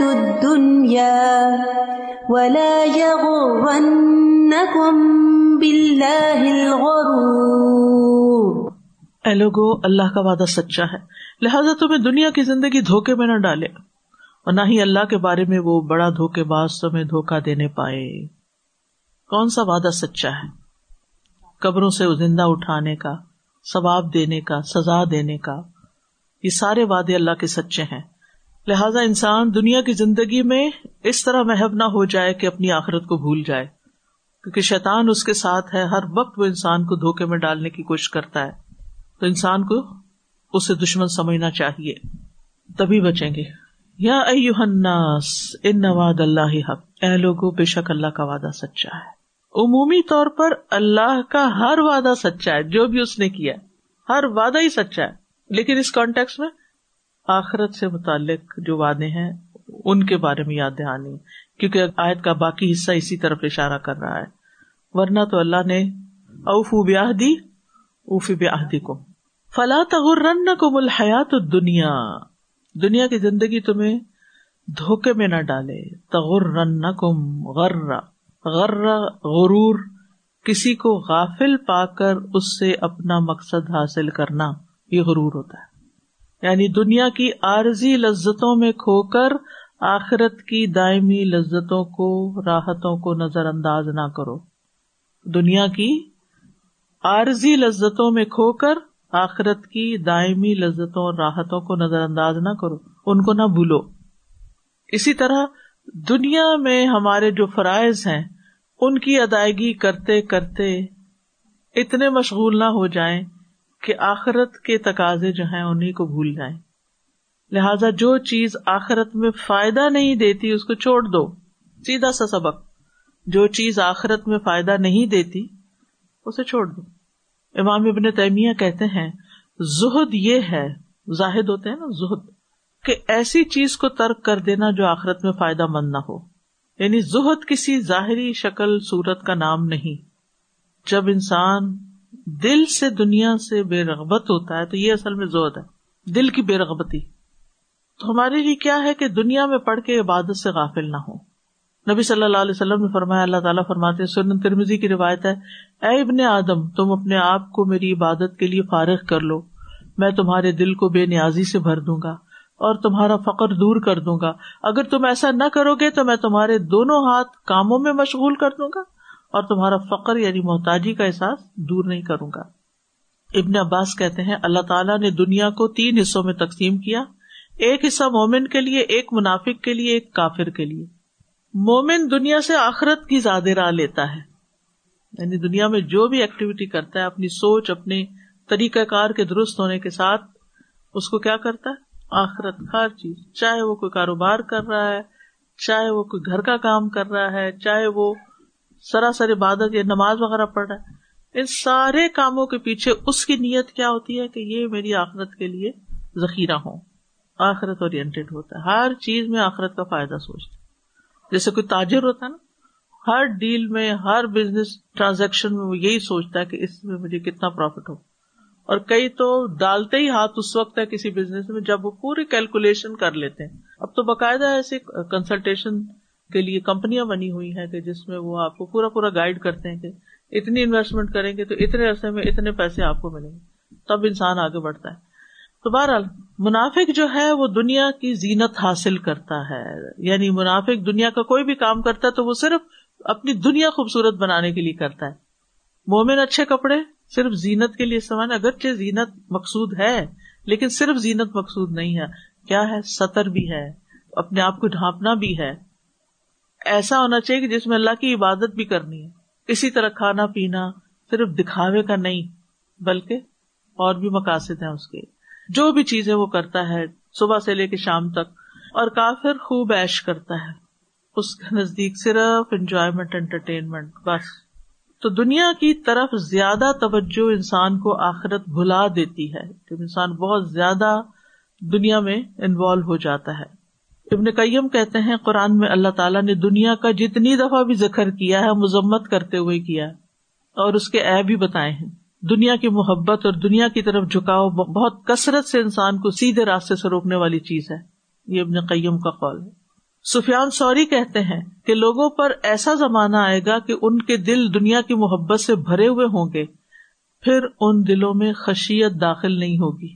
الدنيا ولا يغرنكم بالله الغرور۔ اے لوگو، اللہ کا وعدہ سچا ہے۔ لہذا تمہیں دنیا کی زندگی دھوکے میں نہ ڈالے، اور نہ ہی اللہ کے بارے میں وہ بڑا دھوکے باز تمہیں دھوکا دینے پائے۔ کون سا وعدہ سچا ہے؟ قبروں سے زندہ اٹھانے کا، ثواب دینے کا، سزا دینے کا۔ یہ سارے وعدے اللہ کے سچے ہیں۔ لہذا انسان دنیا کی زندگی میں اس طرح محب نہ ہو جائے کہ اپنی آخرت کو بھول جائے، کیونکہ شیطان اس کے ساتھ ہے۔ ہر وقت وہ انسان کو دھوکے میں ڈالنے کی کوشش کرتا ہے۔ تو انسان کو اسے دشمن سمجھنا چاہیے۔ تبھی بچیں گے۔ یا الناس، ان وعد اللہ حق۔ اے لوگوں بے شک اللہ کا وعدہ سچا ہے۔ عمومی طور پر اللہ کا ہر وعدہ سچا ہے، جو بھی اس نے کیا ہر وعدہ ہی سچا ہے۔ لیکن اس کانٹیکس میں آخرت سے متعلق جو وعدے ہیں، ان کے بارے میں یاد دہانی، کیونکہ آیت کا باقی حصہ اسی طرف اشارہ کر رہا ہے۔ ورنہ تو اللہ نے اوف بیاہ دی اوف بیاہ دی کو فلا تغرن کو ملحیات دنیا دنیا کی زندگی تمہیں دھوکے میں نہ ڈالے۔ تغرن کم غرہ غر غرور، کسی کو غافل پا کر اس سے اپنا مقصد حاصل کرنا۔ یہ غرور ہوتا ہے۔ یعنی دنیا کی عارضی لذتوں میں کھو کر آخرت کی دائمی لذتوں کو، راحتوں کو نظر انداز نہ کرو۔ دنیا کی عارضی لذتوں میں کھو کر آخرت کی دائمی لذتوں اور راحتوں کو نظر انداز نہ کرو۔ ان کو نہ بھولو۔ اسی طرح دنیا میں ہمارے جو فرائض ہیں، ان کی ادائیگی کرتے کرتے اتنے مشغول نہ ہو جائیں کہ آخرت کے تقاضے جو ہیں انہیں کو بھول جائیں۔ لہذا جو چیز آخرت میں فائدہ نہیں دیتی، اس کو چھوڑ دو۔ سیدھا سا سبق۔ جو چیز آخرت میں فائدہ نہیں دیتی، اسے چھوڑ دو۔ امام ابن تیمیہ کہتے ہیں، زہد یہ ہے، زاہد ہوتے ہیں نا، زہد، کہ ایسی چیز کو ترک کر دینا جو آخرت میں فائدہ مند نہ ہو۔ یعنی زہد کسی ظاہری شکل، صورت کا نام نہیں۔ جب انسان دل سے دنیا سے بے رغبت ہوتا ہے تو یہ اصل میں زہد ہے۔ دل کی بے رغبتی۔ تو ہمارے لیے کیا ہے کہ دنیا میں پڑھ کے عبادت سے غافل نہ ہو نبی صلی اللہ علیہ وسلم نے فرمایا، اللہ تعالیٰ فرماتے سنن ترمزی کی روایت ہے، اے ابن آدم، تم اپنے آپ کو میری عبادت کے لیے فارغ کر لو۔ میں تمہارے دل کو بے نیازی سے بھر دوں گا اور تمہارا فقر دور کر دوں گا۔ اگر تم ایسا نہ کرو گے تو میں تمہارے دونوں ہاتھ کاموں میں مشغول کر دوں گا۔ اور تمہارا فقر یعنی محتاجی کا احساس دور نہیں کروں گا۔ ابن عباس کہتے ہیں، اللہ تعالیٰ نے دنیا کو تین حصوں میں تقسیم کیا۔ ایک حصہ مومن کے لیے، ایک منافق کے لیے، ایک کافر کے لیے۔ مومن دنیا سے آخرت کی زیادہ راہ لیتا ہے۔ یعنی دنیا میں جو بھی ایکٹیویٹی کرتا ہے، اپنی سوچ، اپنے طریقہ کار کے درست ہونے کے ساتھ اس کو کیا کرتا ہے؟ آخرت ہر چیز۔ چاہے وہ کوئی کاروبار کر رہا ہے، چاہے وہ کوئی گھر کا کام کر رہا ہے، چاہے وہ سراسر عبادت یا نماز وغیرہ پڑھ رہا ہے۔ ان سارے کاموں کے پیچھے اس کی نیت کیا ہوتی ہے کہ یہ میری آخرت کے لیے ذخیرہ ہو آخرت اورینٹیڈ ہوتا ہے۔ ہر چیز میں آخرت کا فائدہ سوچتا جیسے کوئی تاجر ہوتا ہے نا، ہر ڈیل میں، ہر بزنس ٹرانزیکشن میں وہ یہی سوچتا ہے کہ اس میں مجھے کتنا پروفٹ ہو۔ اور کئی تو ڈالتے ہی ہاتھ اس وقت ہے کسی بزنس میں جب وہ پوری کیلکولیشن کر لیتے ہیں۔ اب تو باقاعدہ ایسے کنسلٹیشن کے لیے کمپنیاں بنی ہوئی ہیں کہ جس میں وہ آپ کو پورا پورا گائڈ کرتے ہیں کہ اتنی انویسٹمنٹ کریں گے تو اتنے عرصے میں اتنے پیسے آپ کو ملیں گے۔ تب انسان آگے بڑھتا ہے۔ تو بہرحال، منافق جو ہے وہ دنیا کی زینت حاصل کرتا ہے۔ یعنی منافق دنیا کا کوئی بھی کام کرتا ہے تو وہ صرف اپنی دنیا خوبصورت بنانے کے لیے کرتا ہے۔ مومن اچھے کپڑے صرف زینت کے لیے استعمال اگرچہ زینت مقصود ہے، لیکن صرف زینت مقصود نہیں ہے۔ کیا ہے؟ سطر بھی ہے، اپنے آپ کو ڈھانپنا بھی ہے۔ ایسا ہونا چاہیے کہ جس میں اللہ کی عبادت بھی کرنی ہے۔ اسی طرح کھانا پینا صرف دکھاوے کا نہیں، بلکہ اور بھی مقاصد ہیں اس کے۔ جو بھی چیزیں وہ کرتا ہے، صبح سے لے کے شام تک، اور کافر خوب ایش کرتا ہے۔ اس کے نزدیک صرف انجوائےمنٹ انٹرٹینمنٹ بس۔ تو دنیا کی طرف زیادہ توجہ انسان کو آخرت بھلا دیتی ہے۔ جب انسان بہت زیادہ دنیا میں انوالو ہو جاتا ہے۔ ابن قیم کہتے ہیں، قرآن میں اللہ تعالیٰ نے دنیا کا جتنی دفعہ بھی ذکر کیا ہے، مذمت کرتے ہوئے کیا اور اس کے ایب بھی بتائے ہیں۔ دنیا کی محبت اور دنیا کی طرف جھکاؤ بہت کثرت سے انسان کو سیدھے راستے سے روکنے والی چیز ہے۔ یہ ابن قیم کا قول ہے۔ سفیان سوری کہتے ہیں کہ لوگوں پر ایسا زمانہ آئے گا کہ ان کے دل دنیا کی محبت سے بھرے ہوئے ہوں گے۔ پھر ان دلوں میں خشیت داخل نہیں ہوگی۔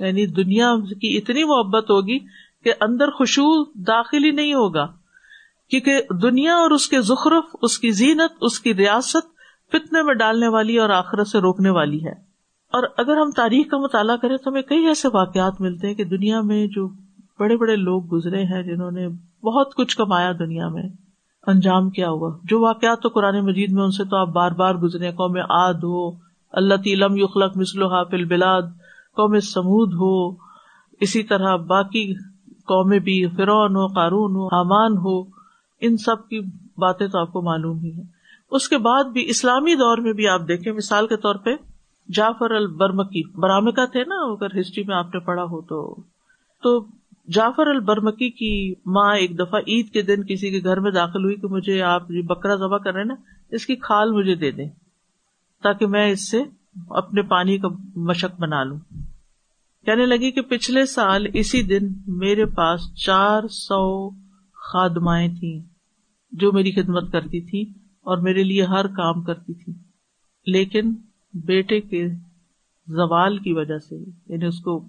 یعنی دنیا کی اتنی محبت ہوگی کہ اندر خوشبو داخل ہی نہیں ہوگا، کیونکہ دنیا اور اس کے زخرف، اس کی زینت، اس کی ریاست فتنے میں ڈالنے والی اور آخرت سے روکنے والی ہے۔ اور اگر ہم تاریخ کا مطالعہ کریں تو ہمیں کئی ایسے واقعات ملتے ہیں کہ دنیا میں جو بڑے بڑے لوگ گزرے ہیں جنہوں نے بہت کچھ کمایا دنیا میں، انجام کیا ہوا۔ جو واقعات تو قرآن مجید میں، ان سے تو آپ بار بار گزرے قوم آد ہو اللہ تیلم یخلق مسل حافل بلاد قوم سمود ہو، اسی طرح باقی قومیں بھی فرون ہو، قارون ہو، حامان ہو، ان سب کی باتیں تو آپ کو معلوم ہی ہیں۔ اس کے بعد بھی اسلامی دور میں بھی آپ دیکھیں، مثال کے طور پہ جعفر البرمکی برامکا تھے نا، اگر ہسٹری میں آپ نے پڑھا ہو تو۔ تو جعفر البرمکی کی ماں ایک دفعہ عید کے دن کسی کے گھر میں داخل ہوئی کہ مجھے آپ بکرا ذبح کر رہے نا، اس کی کھال مجھے دے دیں تاکہ میں اس سے اپنے پانی کا مشق بنا لوں۔ کہنے لگی کہ پچھلے سال اسی دن میرے پاس چار سو خادمائیں تھیں جو میری خدمت کرتی تھی اور میرے لیے ہر کام کرتی تھی لیکن بیٹے کے زوال کی وجہ سے یعنی اس کو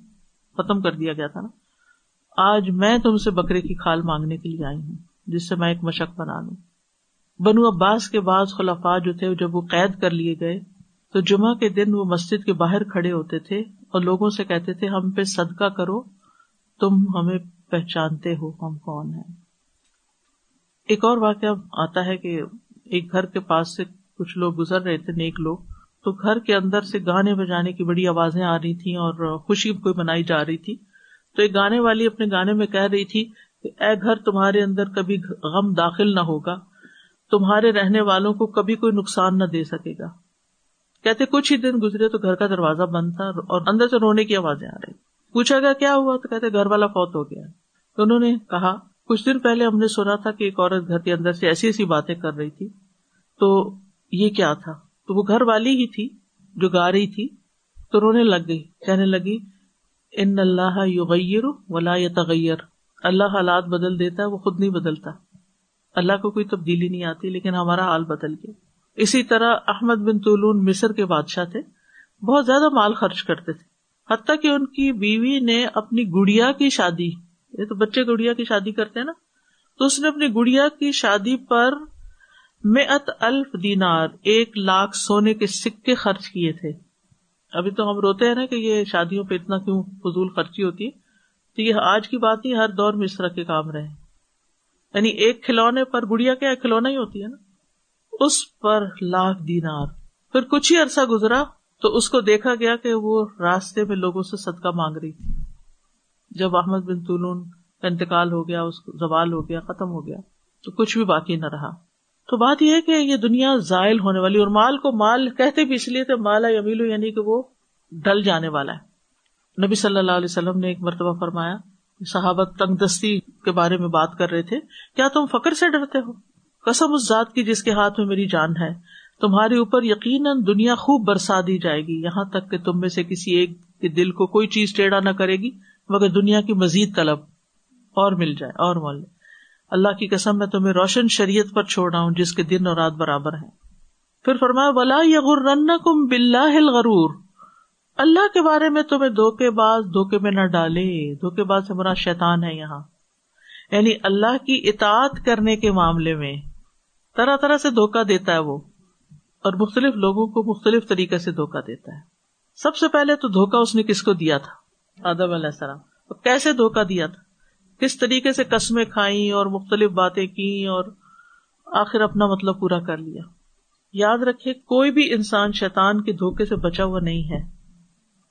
ختم کر دیا گیا تھا نا، آج میں تم سے بکرے کی کھال مانگنے کے لیے آئی ہوں، جس سے میں ایک مشق بنا لوں۔ بنو عباس کے بعد خلافا جو تھے، جب وہ قید کر لیے گئے تو جمعہ کے دن وہ مسجد کے باہر کھڑے ہوتے تھے۔ اور لوگوں سے کہتے تھے، ہم پہ صدقہ کرو، تم ہمیں پہچانتے ہو ہم کون ہیں۔ ایک اور واقعہ آتا ہے کہ ایک گھر کے پاس سے کچھ لوگ گزر رہے تھے، نیک لوگ، تو گھر کے اندر سے گانے بجانے کی بڑی آوازیں آ رہی تھی اور خوشی کوئی منائی جا رہی تھی۔ تو ایک گانے والی اپنے گانے میں کہہ رہی تھی کہ، اے گھر، تمہارے اندر کبھی غم داخل نہ ہوگا، تمہارے رہنے والوں کو کبھی کوئی نقصان نہ دے سکے گا۔ کہتے کچھ ہی دن گزرے تو گھر کا دروازہ بند تھا اور اندر سے رونے کی آوازیں آ رہی۔ پوچھا گیا، کیا ہوا؟ تو کہتے، گھر والا فوت ہو گیا تو انہوں نے کہا، کچھ دن پہلے ہم نے سنا تھا کہ ایک عورت گھر کے اندر سے ایسی ایسی باتیں کر رہی تھی۔ تو یہ کیا تھا؟ تو وہ گھر والی ہی تھی جو گا رہی تھی۔ تو رونے لگ گئی۔ کہنے لگی، ان اللہ یغیر ولا تغیر اللہ حالات بدل دیتا ہے، وہ خود نہیں بدلتا۔ اللہ کو کوئی تبدیلی نہیں آتی، لیکن ہمارا حال بدل گیا۔ اسی طرح احمد بن طولون مصر کے بادشاہ تھے۔ بہت زیادہ مال خرچ کرتے تھے۔ حتیٰ کہ ان کی بیوی نے اپنی گڑیا کی شادی، یہ تو بچے گڑیا کی شادی کرتے ہیں نا، تو اس نے اپنی گڑیا کی شادی پر میت الف دینار، ایک لاکھ سونے کے سکے خرچ کیے تھے۔ ابھی تو ہم روتے ہیں نا کہ یہ شادیوں پہ اتنا کیوں فضول خرچی ہوتی ہے۔ تو یہ آج کی بات نہیں، ہر دور میں اس طرح کے کام رہے۔ یعنی ایک کھلونے پر گڑیا کیا کھلونا ہی ہوتی ہے نا۔ اس پر لاکھ دینار۔ پھر کچھ ہی عرصہ گزرا تو اس کو دیکھا گیا کہ وہ راستے میں لوگوں سے صدقہ مانگ رہی تھی۔ جب احمد بن طولون کا انتقال ہو گیا، اس کو زوال ہو گیا، ختم ہو گیا، تو کچھ بھی باقی نہ رہا۔ تو بات یہ ہے کہ یہ دنیا زائل ہونے والی اور مال کو مال کہتے بھی اس لیے تھے مالا یمیلو یعنی کہ وہ ڈل جانے والا ہے۔ نبی صلی اللہ علیہ وسلم نے ایک مرتبہ فرمایا صحابت تنگ دستی کے بارے میں بات کر رہے تھے، کیا تم فکر سے ڈرتے ہو؟ قسم اس ذات کی جس کے ہاتھ میں میری جان ہے۔ تمہارے اوپر یقیناً دنیا خوب برسا دی جائے گی۔ یہاں تک کہ تم میں سے کسی ایک کے دل کو کوئی چیز ٹیڑھا نہ کرے گی، مگر دنیا کی مزید طلب اور مل جائے، اور مول اللہ کی قسم، میں تمہیں روشن شریعت پر چھوڑا ہوں، جس کے دن اور رات برابر ہے پھر فرمایا، ولا یغرن کم بلّہ غرور اللہ کے بارے میں تمہیں دھوکے باز دھوکے میں نہ ڈالے۔ دھوکے باز سے مرا شیتان ہے یہاں۔ یعنی اللہ کی اطاعت کرنے کے معاملے میں طرح طرح سے دھوکا دیتا ہے وہ، اور مختلف لوگوں کو مختلف طریقے سے دھوکا دیتا ہے۔ سب سے پہلے تو دھوکا اس نے کس کو دیا تھا؟ آدم علیہ السلام۔ اور کیسے دھوکا دیا تھا؟ کس طریقے سے قسمیں کھائیں اور مختلف باتیں کی اور آخر اپنا مطلب پورا کر لیا؟ یاد رکھے کوئی بھی انسان شیطان کے دھوکے سے بچا ہوا نہیں ہے۔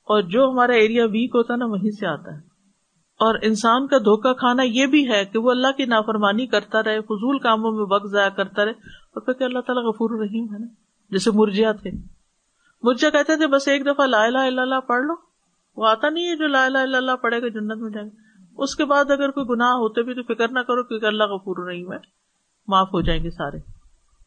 اور جو ہمارا ایریا ویک ہوتا ہے نا، وہیں سے آتا ہے۔ اور انسان کا دھوکا کھانا یہ بھی ہے کہ وہ اللہ کی نافرمانی کرتا رہے، فضول کاموں میں وقت ضائع کرتا رہے۔ اور پھر کہ اللہ تعالیٰ غفور الرحیم ہے نا۔ جیسے مرجیا تھے۔ مرجا کہتے تھے، بس ایک دفعہ لا الہ الا اللہ پڑھ لو۔ وہ آتا نہیں ہے جو لا الہ الا اللہ پڑھے گا، جنت میں جائے گا۔ اس کے بعد اگر کوئی گناہ ہوتے بھی تو فکر نہ کرو کیونکہ اللہ غفور نہیں ہے۔ معاف ہو جائیں گے سارے۔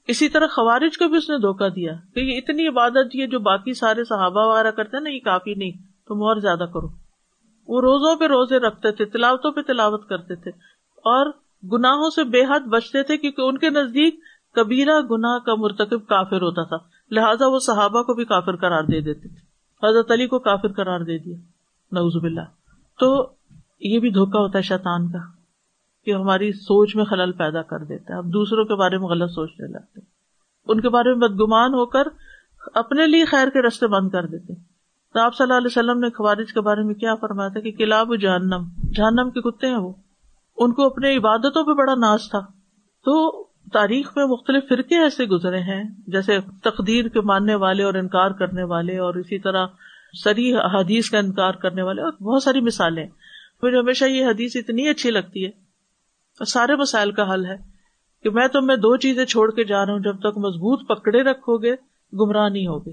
اسی طرح خوارج کو بھی اس نے دھوکا دیا کہ یہ اتنی عبادت یہ جو باقی سارے صحابہ وغیرہ کرتے ہیں نا، یہ کافی نہیں، تم اور زیادہ کرو۔ وہ روزوں پہ روزے رکھتے تھے، تلاوتوں پہ تلاوت کرتے تھے۔ اور گناہوں سے بے حد بچتے تھے کیونکہ ان کے نزدیک کبیرہ گناہ کا مرتکب کافر ہوتا تھا۔ لہٰذا وہ صحابہ کو بھی کافر قرار دے دیتے تھے۔ حضرت علی کو کافر قرار دے دیا۔ نوزب اللہ تو یہ بھی دھوکا ہوتا ہے شیطان کا کہ ہماری سوچ میں خلل پیدا کر دیتا ہے۔ اب دوسروں کے بارے میں غلط سوچنے لگتے ان کے بارے میں بدگمان ہو کر اپنے لیے خیر کے رستے بند کر دیتے تو آپ صلی اللہ علیہ وسلم نے خوارج کے بارے میں کیا فرمایا تھا کہ کلاب جہنم جہنم کے کتے ہیں وہ۔ ان کو اپنے عبادتوں پہ بڑا ناز تھا۔ تو تاریخ میں مختلف فرقے ایسے گزرے ہیں، جیسے تقدیر کے ماننے والے اور انکار کرنے والے اور اسی طرح سری حدیث کا انکار کرنے والے اور بہت ساری مثالیں۔ مجھے ہمیشہ یہ حدیث اتنی اچھی لگتی ہے۔ اور سارے مسائل کا حل ہے کہ میں تم میں دو چیزیں چھوڑ کے جا رہا ہوں، جب تک مضبوط پکڑے رکھو گے، گمراہ نہیں ہوگے۔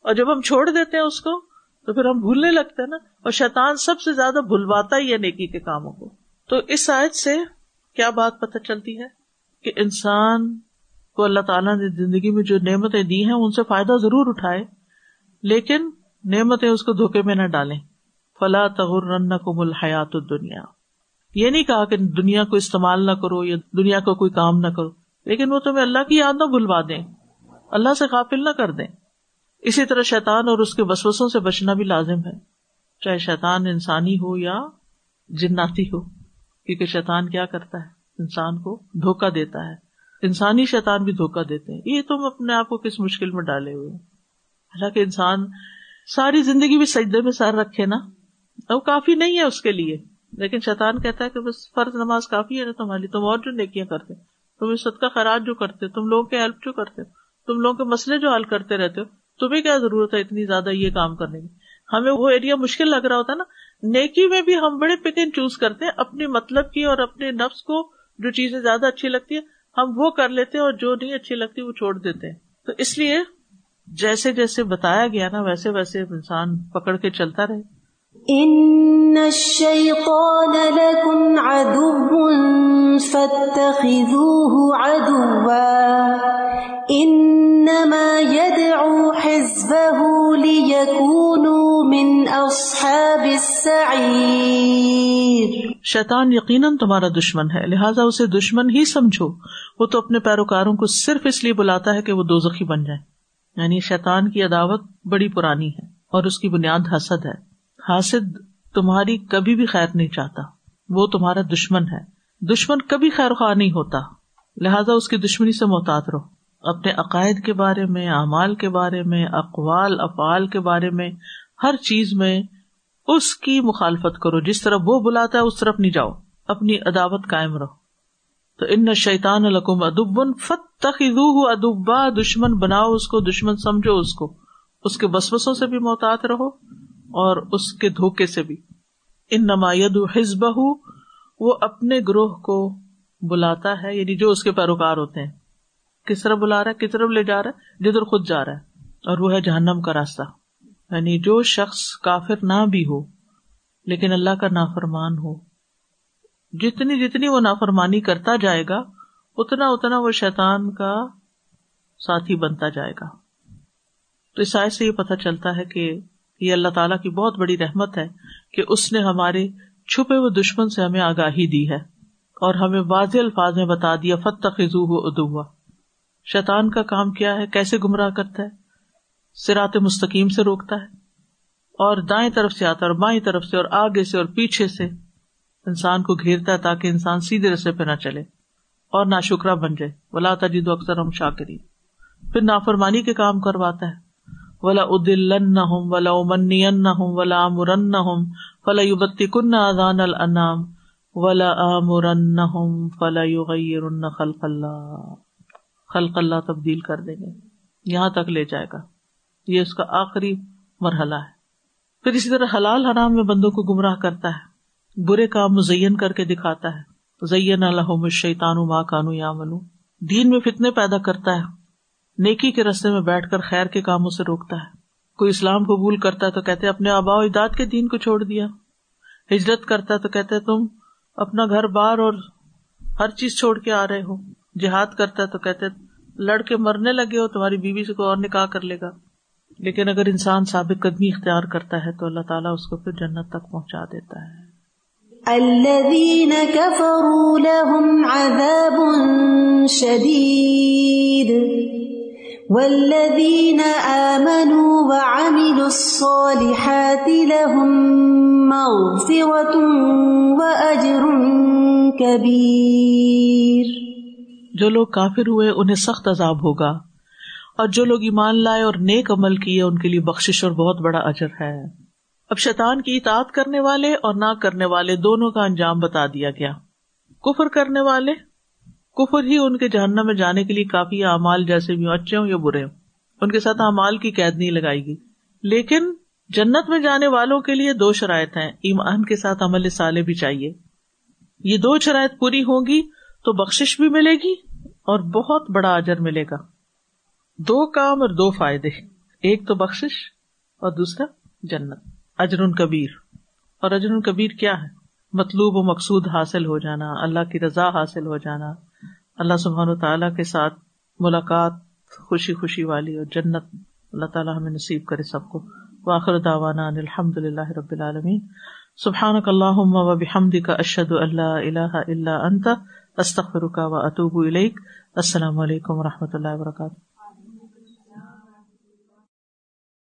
اور جب ہم چھوڑ دیتے ہیں اس کو تو پھر ہم بھولنے لگتے ہیں نا، اور شیطان سب سے زیادہ بھلواتا ہی ہے نیکی کے کاموں کو۔ تو اس آیت سے کیا بات پتہ چلتی ہے کہ انسان کو اللہ تعالیٰ نے زندگی میں جو نعمتیں دی ہیں، ان سے فائدہ ضرور اٹھائے، لیکن نعمتیں اس کو دھوکے میں نہ ڈالیں۔ فلا تغرن کو مل حیات دنیا یہ نہیں کہا کہ دنیا کو استعمال نہ کرو یا دنیا کو کوئی کام نہ کرو، لیکن وہ تمہیں اللہ کی یاد نہ بھلوا دیں، اللہ سے قافل نہ کر دیں۔ اسی طرح شیطان اور اس کے وسوسوں سے بچنا بھی لازم ہے۔ چاہے شیطان انسانی ہو یا جناتی ہو، کیونکہ شیطان کیا کرتا ہے؟ انسان کو دھوکا دیتا ہے۔ انسانی شیطان بھی دھوکا دیتے ہیں۔ یہ تم اپنے آپ کو کس مشکل میں ڈالے ہوئے حالانکہ انسان ساری زندگی بھی سجدے میں سر رکھے نا۔ وہ کافی نہیں ہے اس کے لیے۔ لیکن شیطان کہتا ہے کہ بس فرض نماز کافی ہے نا تمہاری۔ تم اور جو نیکیاں کرتے، تم اس کا خراج جو کرتے، تم لوگوں کے ہیلپ جو کرتے، تم لوگوں کے مسئلے جو حل کرتے رہتے ہو تمہیں کیا ضرورت ہے اتنی زیادہ یہ کام کرنے کی ہمیں وہ ایریا مشکل لگ رہا ہوتا نا، نیکی میں بھی ہم بڑے پکن چوز کرتے ہیں، اپنی مطلب کی اور اپنے نفس کو جو چیزیں زیادہ اچھی لگتی ہے ہم وہ کر لیتے ہیں اور جو نہیں اچھی لگتی وہ چھوڑ دیتے ہیں۔ تو اس لیے جیسے جیسے بتایا گیا نا، ویسے ویسے انسان پکڑ کے چلتا رہے۔ ان الشیطان لکم عدو فاتخذوه عدوا انما يدعو حزبه ليكونوا من اصحاب السعیر شیطان یقیناً تمہارا دشمن ہے، لہٰذا اسے دشمن ہی سمجھو۔ وہ تو اپنے پیروکاروں کو صرف اس لیے بلاتا ہے کہ وہ دوزخی بن جائے یعنی شیطان کی عداوت بڑی پرانی ہے اور اس کی بنیاد حسد ہے۔ حاسد تمہاری کبھی بھی خیر نہیں چاہتا۔ وہ تمہارا دشمن ہے۔ دشمن کبھی خیر خواہ نہیں ہوتا۔ لہذا اس کی دشمنی سے محتاط رہو۔ اپنے عقائد کے بارے میں، اعمال کے بارے میں، اقوال، افعال کے بارے میں، ہر چیز میں اس کی مخالفت کرو۔ جس طرح وہ بلاتا ہے، اس طرف نہیں جاؤ۔ اپنی عداوت قائم رہو۔ تو ان شیطان القم ادبن فت ادبا دشمن بناؤ اس کو، دشمن سمجھو اس کو۔ اس کے بسوسوں سے بھی محتاط رہو۔ اور اس کے دھوکے سے بھی۔ ان نمایت حزب وہ اپنے گروہ کو بلاتا ہے یعنی جو اس کے پیروکار ہوتے ہیں۔ کس طرح بلا رہا ہے، کس طرف لے جا رہا ہے؟ جدھر خود جا رہا ہے۔ اور وہ ہے جہنم کا راستہ۔ یعنی جو شخص کافر نہ بھی ہو، لیکن اللہ کا نافرمان ہو۔ جتنی جتنی وہ نافرمانی کرتا جائے گا، اتنا اتنا وہ شیطان کا ساتھی بنتا جائے گا۔ تو اس سے یہ پتہ چلتا ہے کہ یہ اللہ تعالیٰ کی بہت بڑی رحمت ہے کہ اس نے ہمارے چھپے ہوئے دشمن سے ہمیں آگاہی دی ہے اور ہمیں واضح الفاظ میں بتا دیا فت خزو ادوا شیطان کا کام کیا ہے؟ کیسے گمراہ کرتا ہے؟ سرات مستقیم سے روکتا ہے۔ اور دائیں طرف سے آتا ہے اور بائیں طرف سے اور آگے سے اور پیچھے سے انسان کو گھیرتا ہے تاکہ انسان سیدھے رستے پہ نہ چلے اور نہ شکرا بن جائے۔ ولا تجید اکثر ہم شاکری پھر نافرمانی کے کام کرواتا ہے۔ ولا ادل ولا امن ولا امرن فلا کن اذان الانام ولا امرن فلا خلق اللہ خلق اللہ تبدیل کر دیں گے۔ یہاں تک لے جائے گا۔ یہ اس کا آخری مرحلہ ہے۔ پھر اسی طرح حلال حرام میں بندوں کو گمراہ کرتا ہے۔ برے کام مزین کر کے دکھاتا ہے۔ زین الحم شیتان ماں کانو یا منو دین میں فتنے پیدا کرتا ہے۔ نیکی کے رستے میں بیٹھ کر خیر کے کاموں سے روکتا ہے۔ کوئی اسلام قبول کرتا ہے تو کہتے اپنے آبا و اجداد کے دین کو چھوڑ دیا۔ ہجرت کرتا تو کہتے تم اپنا گھر بار اور ہر چیز چھوڑ کے آ رہے ہو۔ جہاد کرتا ہے تو کہتے لڑ کے مرنے لگے ہو، تمہاری بیوی سے کوئی اور نکاح کر لے گا۔ لیکن اگر انسان ثابت قدمی اختیار کرتا ہے تو اللہ تعالیٰ اس کو پھر جنت تک پہنچا دیتا ہے۔ الذين كفروا لهم عذاب شديد والذين آمنوا وعملوا الصالحات لهم مغفرة وأجر كبير جو لوگ کافر ہوئے انہیں سخت عذاب ہوگا۔ اور جو لوگ ایمان لائے اور نیک عمل کیے، ان کے لیے بخش اور بہت بڑا اجر ہے۔ اب شیطان کی اطاعت کرنے والے اور نہ کرنے والے دونوں کا انجام بتا دیا گیا۔ کفر کرنے والے کفر ہی ان کے جہنم میں جانے کے لیے کافی اعمال جیسے بھی اچھے ہوں یا برے ہوں۔ ان کے ساتھ اعمال کی قید نہیں لگائی گی لیکن جنت میں جانے والوں کے لیے دو شرائط ہیں۔ ایمان کے ساتھ عمل سالے بھی چاہیے۔ یہ دو شرائط پوری ہوں گی تو بخش بھی ملے گی اور بہت بڑا اجر ملے گا۔ دو کام اور دو فائدے۔ ایک تو بخش اور دوسرا جنت۔ اجر کبیر۔ اور اجر کبیر کیا ہے؟ مطلوب و مقصود حاصل ہو جانا، اللہ کی رضا حاصل ہو جانا۔ اللہ سبحان و تعالیٰ کے ساتھ ملاقات خوشی خوشی والی اور جنت اللہ تعالیٰ ہمیں نصیب کرے سب کو۔ واخر دعوانا ان الحمد للہ رب العالمین۔ سبحان اللہ و بحمد کا اشد اللہ اللہ اللہ انت استخر کا و اطوب السلام علیکم و رحمۃ اللہ وبرکاتہ